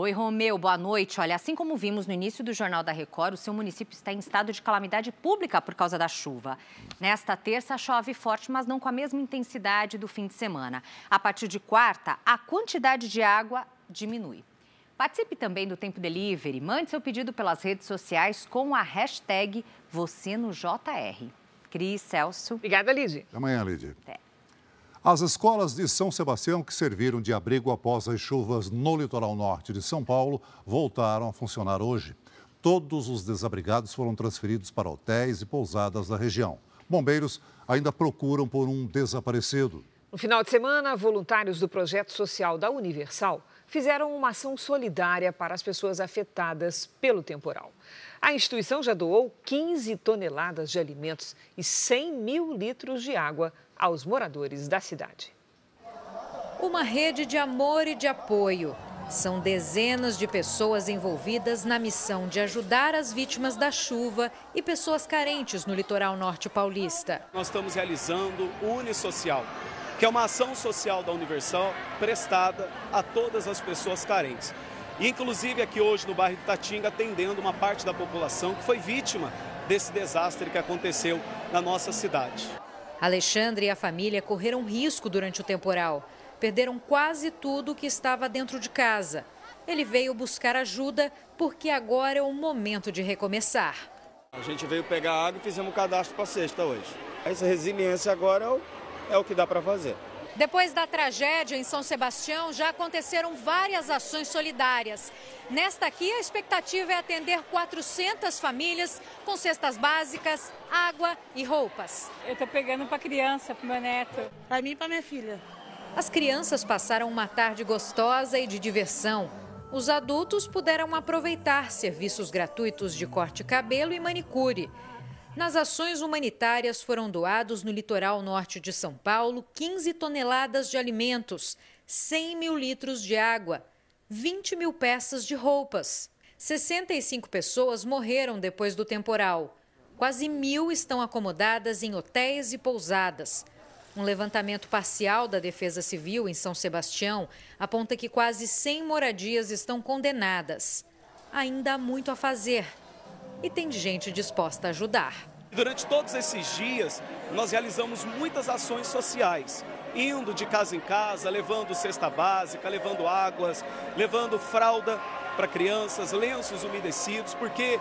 Oi, Romeu, boa noite. Olha, assim como vimos no início do Jornal da Record, o seu município está em estado de calamidade pública por causa da chuva. Nesta terça, chove forte, mas não com a mesma intensidade do fim de semana. A partir de quarta, a quantidade de água diminui. Participe também do Tempo Delivery. Mande seu pedido pelas redes sociais com a hashtag você no JR. Cris, Celso. Obrigada. Até amanhã, Lide. Até. As escolas de São Sebastião, que serviram de abrigo após as chuvas no litoral norte de São Paulo, voltaram a funcionar hoje. Todos os desabrigados foram transferidos para hotéis e pousadas da região. Bombeiros ainda procuram por um desaparecido. No final de semana, voluntários do projeto social da Universal fizeram uma ação solidária para as pessoas afetadas pelo temporal. A instituição já doou 15 toneladas de alimentos e 100 mil litros de água aos moradores da cidade. Uma rede de amor e de apoio. São dezenas de pessoas envolvidas na missão de ajudar as vítimas da chuva e pessoas carentes no litoral norte paulista. Nós estamos realizando o Unisocial, que é uma ação social da Universal prestada a todas as pessoas carentes. E, inclusive aqui hoje no bairro de Tatinga, atendendo uma parte da população que foi vítima desse desastre que aconteceu na nossa cidade. Alexandre e a família correram risco durante o temporal. Perderam quase tudo que estava dentro de casa. Ele veio buscar ajuda porque agora é o momento de recomeçar. A gente veio pegar água e fizemos um cadastro para sexta hoje. Essa resiliência agora é o, é o que dá para fazer. Depois da tragédia em São Sebastião, já aconteceram várias ações solidárias. Nesta aqui, a expectativa é atender 400 famílias com cestas básicas, água e roupas. Eu estou pegando para criança, para meu neto. Para mim e para minha filha. As crianças passaram uma tarde gostosa e de diversão. Os adultos puderam aproveitar serviços gratuitos de corte cabelo e manicure. Nas ações humanitárias foram doados no litoral norte de São Paulo 15 toneladas de alimentos, 100 mil litros de água, 20 mil peças de roupas. 65 pessoas morreram depois do temporal. Quase mil estão acomodadas em hotéis e pousadas. Um levantamento parcial da Defesa Civil em São Sebastião aponta que quase 100 moradias estão condenadas. Ainda há muito a fazer e tem gente disposta a ajudar. Durante todos esses dias, nós realizamos muitas ações sociais, indo de casa em casa, levando cesta básica, levando águas, levando fralda para crianças, lenços umedecidos, porque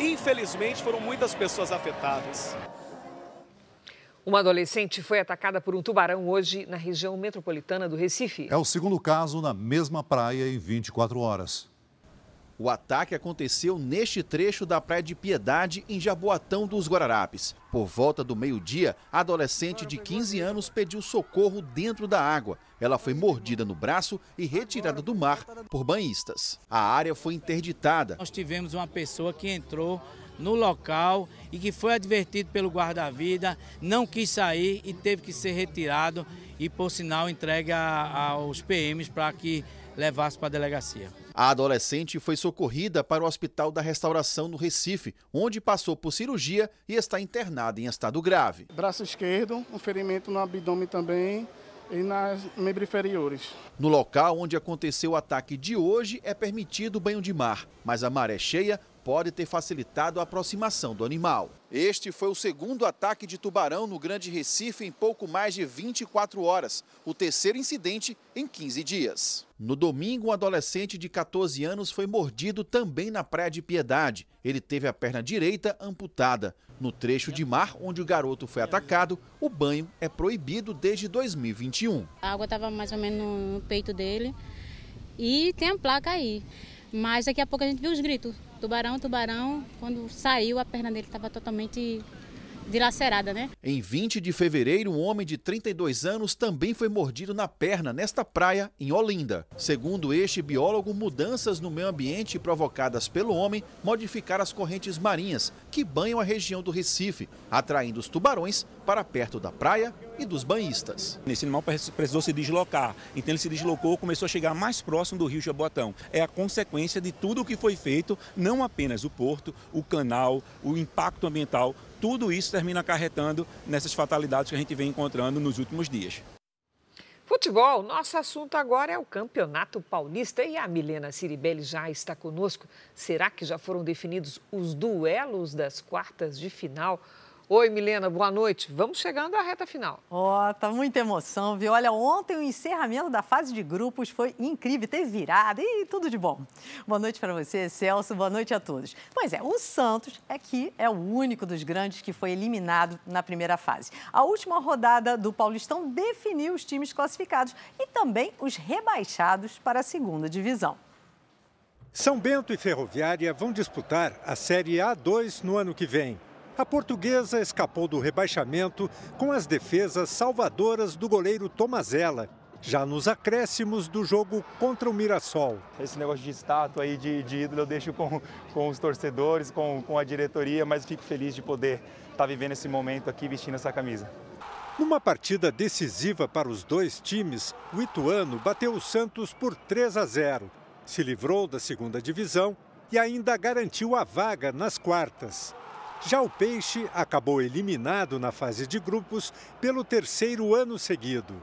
infelizmente foram muitas pessoas afetadas. Uma adolescente foi atacada por um tubarão hoje na região metropolitana do Recife. É o segundo caso na mesma praia em 24 horas. O ataque aconteceu neste trecho da Praia de Piedade, em Jaboatão dos Guararapes. Por volta do meio-dia, a adolescente de 15 anos pediu socorro dentro da água. Ela foi mordida no braço e retirada do mar por banhistas. A área foi interditada. Nós tivemos uma pessoa que entrou no local e que foi advertido pelo guarda-vida, não quis sair e teve que ser retirado e, por sinal, entregue aos PMs para que levasse para a delegacia. A adolescente foi socorrida para o Hospital da Restauração no Recife, onde passou por cirurgia e está internada em estado grave. Braço esquerdo, um ferimento no abdômen também e nas membros inferiores. No local onde aconteceu o ataque de hoje é permitido banho de mar, mas a maré cheia pode ter facilitado a aproximação do animal. Este foi o segundo ataque de tubarão no Grande Recife em pouco mais de 24 horas, o terceiro incidente em 15 dias. No domingo, um adolescente de 14 anos foi mordido também na Praia de Piedade. Ele teve a perna direita amputada. No trecho de mar onde o garoto foi atacado, o banho é proibido desde 2021. A água estava mais ou menos no peito dele e tem a placa aí. Mas daqui a pouco a gente viu os gritos tubarão, tubarão. Quando saiu, a perna dele estava totalmente dilacerada, né? Em 20 de fevereiro, um homem de 32 anos também foi mordido na perna nesta praia em Olinda. Segundo este biólogo, mudanças no meio ambiente provocadas pelo homem modificaram as correntes marinhas que banham a região do Recife, atraindo os tubarões para perto da praia e dos banhistas. Esse animal precisou se deslocar, então ele se deslocou, começou a chegar mais próximo do rio Jaboatão. É a consequência de tudo o que foi feito, não apenas o porto, o canal, o impacto ambiental, tudo isso termina acarretando nessas fatalidades que a gente vem encontrando nos últimos dias. Futebol, nosso assunto agora é o Campeonato Paulista e a Milena Ciribelli já está conosco. Será que já foram definidos os duelos das quartas de final? Oi, Milena, boa noite. Vamos chegando à reta final. Ó, oh, tá muita emoção, viu? Olha, ontem o encerramento da fase de grupos foi incrível, teve virada e tudo de bom. Boa noite para você, Celso, boa noite a todos. Pois é, o Santos é que é o único dos grandes que foi eliminado na primeira fase. A última rodada do Paulistão definiu os times classificados e também os rebaixados para a segunda divisão. São Bento e Ferroviária vão disputar a Série A2 no ano que vem. A portuguesa escapou do rebaixamento com as defesas salvadoras do goleiro Tomazella, já nos acréscimos do jogo contra o Mirassol. Esse negócio de estátua aí, de, de ídolo, eu deixo com, com os torcedores, com, com a diretoria, mas fico feliz de poder estar tá vivendo esse momento aqui vestindo essa camisa. Numa partida decisiva para os dois times, o Ituano bateu o Santos por 3 a 0. Se livrou da segunda divisão e ainda garantiu a vaga nas quartas. Já o Peixe acabou eliminado na fase de grupos pelo terceiro ano seguido.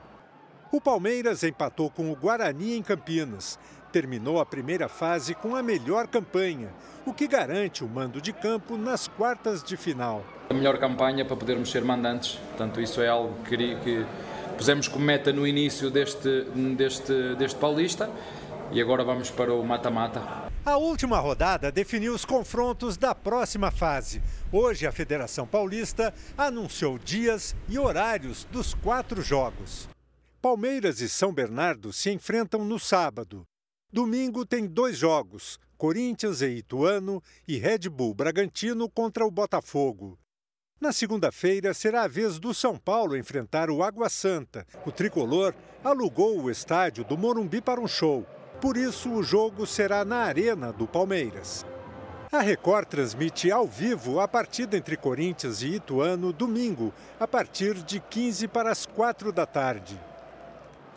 O Palmeiras empatou com o Guarani em Campinas. Terminou a primeira fase com a melhor campanha, o que garante o mando de campo nas quartas de final. A melhor campanha para podermos ser mandantes, portanto, isso é algo que, que pusemos como meta no início deste, deste, deste Paulista e agora vamos para o mata-mata. A última rodada definiu os confrontos da próxima fase. Hoje, a Federação Paulista anunciou dias e horários dos quatro jogos. Palmeiras e São Bernardo se enfrentam no sábado. Domingo tem dois jogos: Corinthians e Ituano e Red Bull Bragantino contra o Botafogo. Na segunda-feira será a vez do São Paulo enfrentar o Água Santa. O tricolor alugou o estádio do Morumbi para um show por isso, o jogo será na Arena do Palmeiras. A Record transmite ao vivo a partida entre Corinthians e Ituano domingo, a partir de 15 para as 4 da tarde.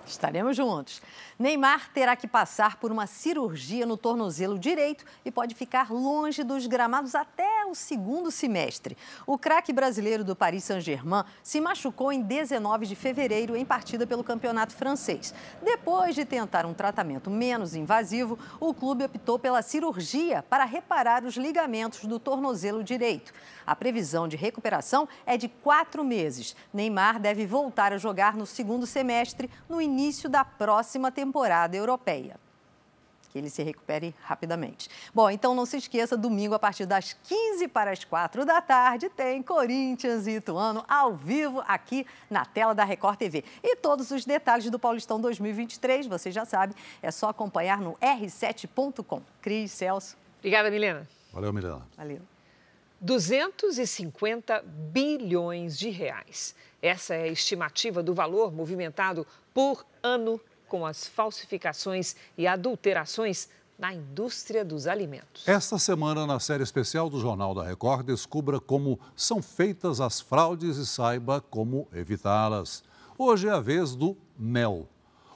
Estaremos juntos. Neymar terá que passar por uma cirurgia no tornozelo direito e pode ficar longe dos gramados até o segundo semestre. O craque brasileiro do Paris Saint-Germain se machucou em 19 de fevereiro em partida pelo campeonato francês. Depois de tentar um tratamento menos invasivo, o clube optou pela cirurgia para reparar os ligamentos do tornozelo direito. A previsão de recuperação é de quatro meses. Neymar deve voltar a jogar no segundo semestre, no início da próxima temporada europeia que ele se recupere rapidamente. Bom, então não se esqueça, domingo a partir das 15 para as 4 da tarde tem Corinthians e Ituano ao vivo aqui na tela da Record TV. E todos os detalhes do Paulistão 2023, você já sabe, é só acompanhar no r7.com. Cris, Celso. Obrigada, Milena. Valeu, Milena. Valeu. 250 bilhões de reais. Essa é a estimativa do valor movimentado por ano com as falsificações e adulterações na indústria dos alimentos. Esta semana, na série especial do Jornal da Record, descubra como são feitas as fraudes e saiba como evitá-las. Hoje é a vez do mel.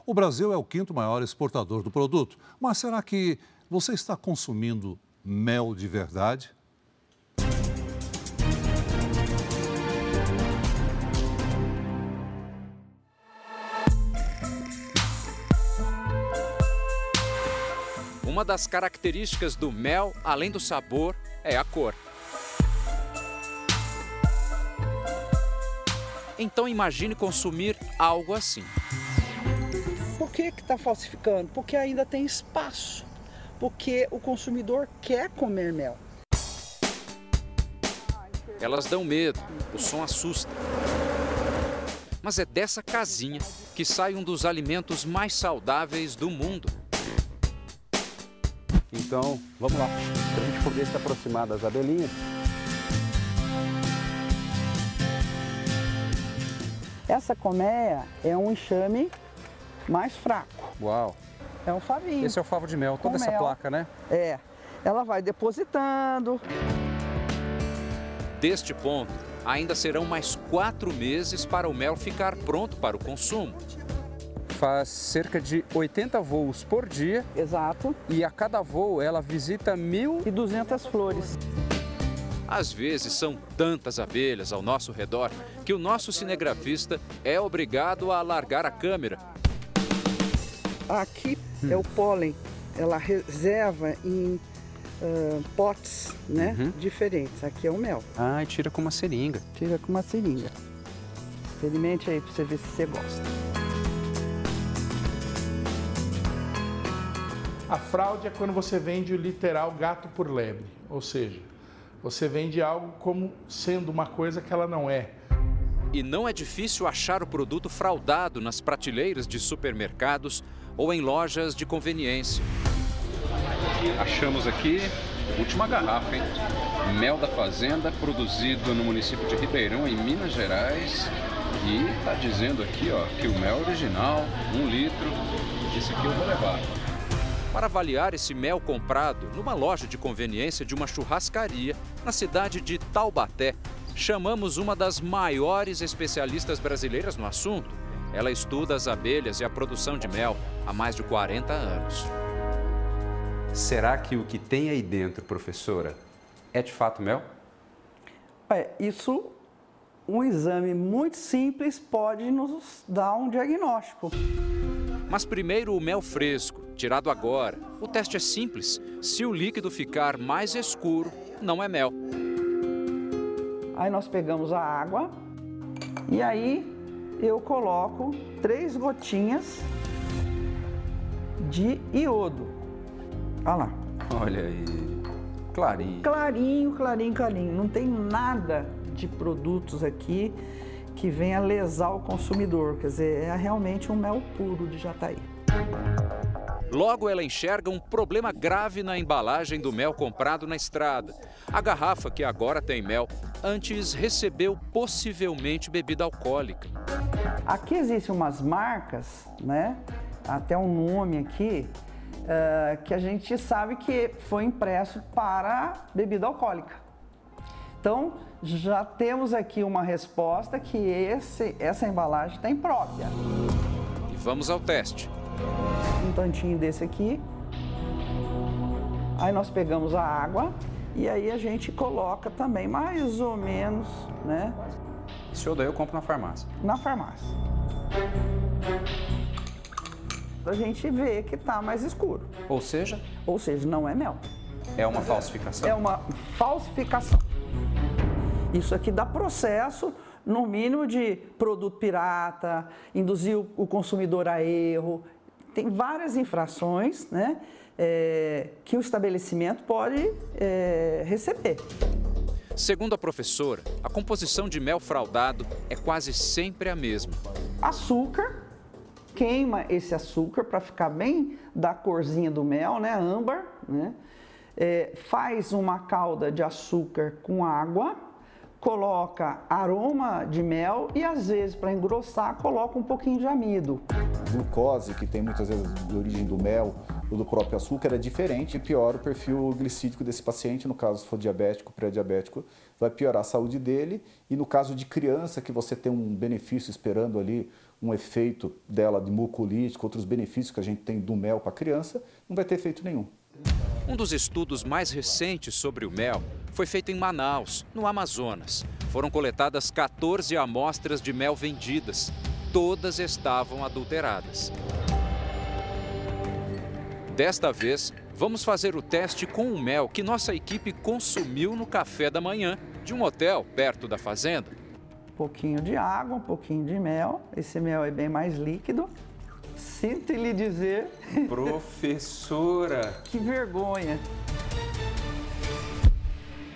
O Brasil é o quinto maior exportador do produto, mas será que você está consumindo mel de verdade? Uma das características do mel, além do sabor, é a cor. Então imagine consumir algo assim. Por que está falsificando? Porque ainda tem espaço. Porque o consumidor quer comer mel. Elas dão medo, o som assusta. Mas é dessa casinha que sai um dos alimentos mais saudáveis do mundo. Então, vamos lá, para a gente poder se aproximar das abelhinhas. Essa colmeia é um enxame mais fraco. Uau! É um favinho. Esse é o favo de mel, toda essa mel. placa, né? É. Ela vai depositando. Deste ponto, ainda serão mais quatro meses para o mel ficar pronto para o consumo faz cerca de 80 voos por dia. Exato. E a cada voo ela visita 1.200 flores. Às vezes são tantas abelhas ao nosso redor que o nosso cinegrafista é obrigado a largar a câmera. Aqui hum. é o pólen. Ela reserva em uh, potes né, uhum. diferentes. Aqui é o mel. Ah, e tira com uma seringa. Tira com uma seringa. Experimente aí para você ver se você gosta. A fraude é quando você vende o literal gato por lebre, ou seja, você vende algo como sendo uma coisa que ela não é. E não é difícil achar o produto fraudado nas prateleiras de supermercados ou em lojas de conveniência. Achamos aqui última garrafa, hein? Mel da Fazenda, produzido no município de Ribeirão, em Minas Gerais. E está dizendo aqui ó, que o mel original, um litro. Esse aqui eu vou levar. Para avaliar esse mel comprado numa loja de conveniência de uma churrascaria na cidade de Taubaté, chamamos uma das maiores especialistas brasileiras no assunto. Ela estuda as abelhas e a produção de mel há mais de 40 anos. Será que o que tem aí dentro, professora, é de fato mel? É, isso, um exame muito simples pode nos dar um diagnóstico. Mas primeiro o mel fresco, tirado agora. O teste é simples. Se o líquido ficar mais escuro, não é mel. Aí nós pegamos a água e aí eu coloco três gotinhas de iodo. Olha lá. Olha aí. Clarinho. Clarinho, clarinho, clarinho. Não tem nada de produtos aqui que venha lesar o consumidor. Quer dizer, é realmente um mel puro de jataí. Logo, ela enxerga um problema grave na embalagem do mel comprado na estrada. A garrafa, que agora tem mel, antes recebeu possivelmente bebida alcoólica. Aqui existem umas marcas, né? Até um nome aqui, uh, que a gente sabe que foi impresso para bebida alcoólica. Então, já temos aqui uma resposta que esse, essa embalagem está imprópria. E vamos ao teste. Um tantinho desse aqui. Aí nós pegamos a água e aí a gente coloca também mais ou menos, né? Esse daí eu compro na farmácia. Na farmácia. A gente vê que está mais escuro. Ou seja? Ou seja, não é mel. É uma falsificação. É uma falsificação. Isso aqui dá processo, no mínimo, de produto pirata, induzir o consumidor a erro. Tem várias infrações né, é, que o estabelecimento pode é, receber. Segundo a professora, a composição de mel fraudado é quase sempre a mesma. Açúcar, queima esse açúcar para ficar bem da corzinha do mel, né, âmbar, né? É, faz uma calda de açúcar com água, coloca aroma de mel e às vezes para engrossar coloca um pouquinho de amido. A glucose, que tem muitas vezes de origem do mel ou do próprio açúcar, é diferente e piora o perfil glicídico desse paciente, no caso se for diabético, pré-diabético, vai piorar a saúde dele e no caso de criança que você tem um benefício esperando ali um efeito dela de mucolítico, outros benefícios que a gente tem do mel para a criança, não vai ter efeito nenhum. Um dos estudos mais recentes sobre o mel foi feito em Manaus, no Amazonas. Foram coletadas 14 amostras de mel vendidas. Todas estavam adulteradas. Desta vez, vamos fazer o teste com o mel que nossa equipe consumiu no café da manhã de um hotel perto da fazenda. Um pouquinho de água, um pouquinho de mel. Esse mel é bem mais líquido. Sinto lhe dizer. Professora! que vergonha!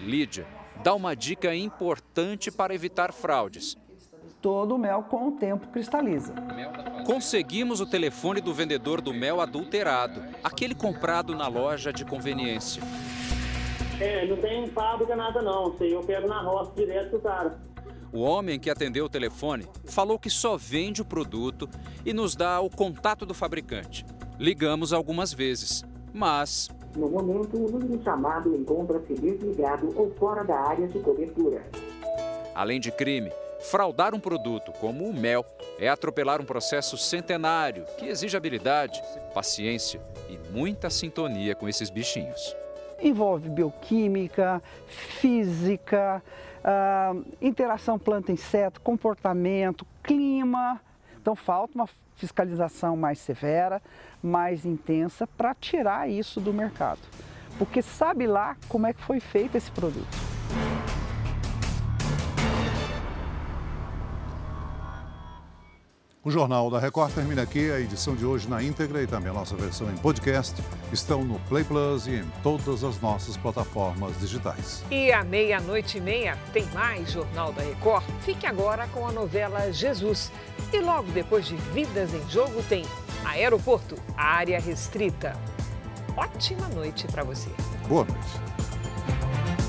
Lídia dá uma dica importante para evitar fraudes. Todo mel com o tempo cristaliza. Conseguimos o telefone do vendedor do mel adulterado, aquele comprado na loja de conveniência. É, não tem fábrica nada não, eu pego na roça direto do cara. O homem que atendeu o telefone falou que só vende o produto e nos dá o contato do fabricante. Ligamos algumas vezes, mas. No momento, o número chamado encontra-se desligado ou fora da área de cobertura. Além de crime, fraudar um produto como o mel é atropelar um processo centenário que exige habilidade, paciência e muita sintonia com esses bichinhos. Envolve bioquímica, física, uh, interação planta-inseto, comportamento, clima. Então falta uma fiscalização mais severa, mais intensa para tirar isso do mercado. Porque sabe lá como é que foi feito esse produto. O Jornal da Record termina aqui. A edição de hoje na íntegra e também a nossa versão em podcast estão no Play Plus e em todas as nossas plataformas digitais. E à meia-noite e meia tem mais Jornal da Record. Fique agora com a novela Jesus. E logo depois de Vidas em Jogo tem Aeroporto, área restrita. Ótima noite para você. Boa noite.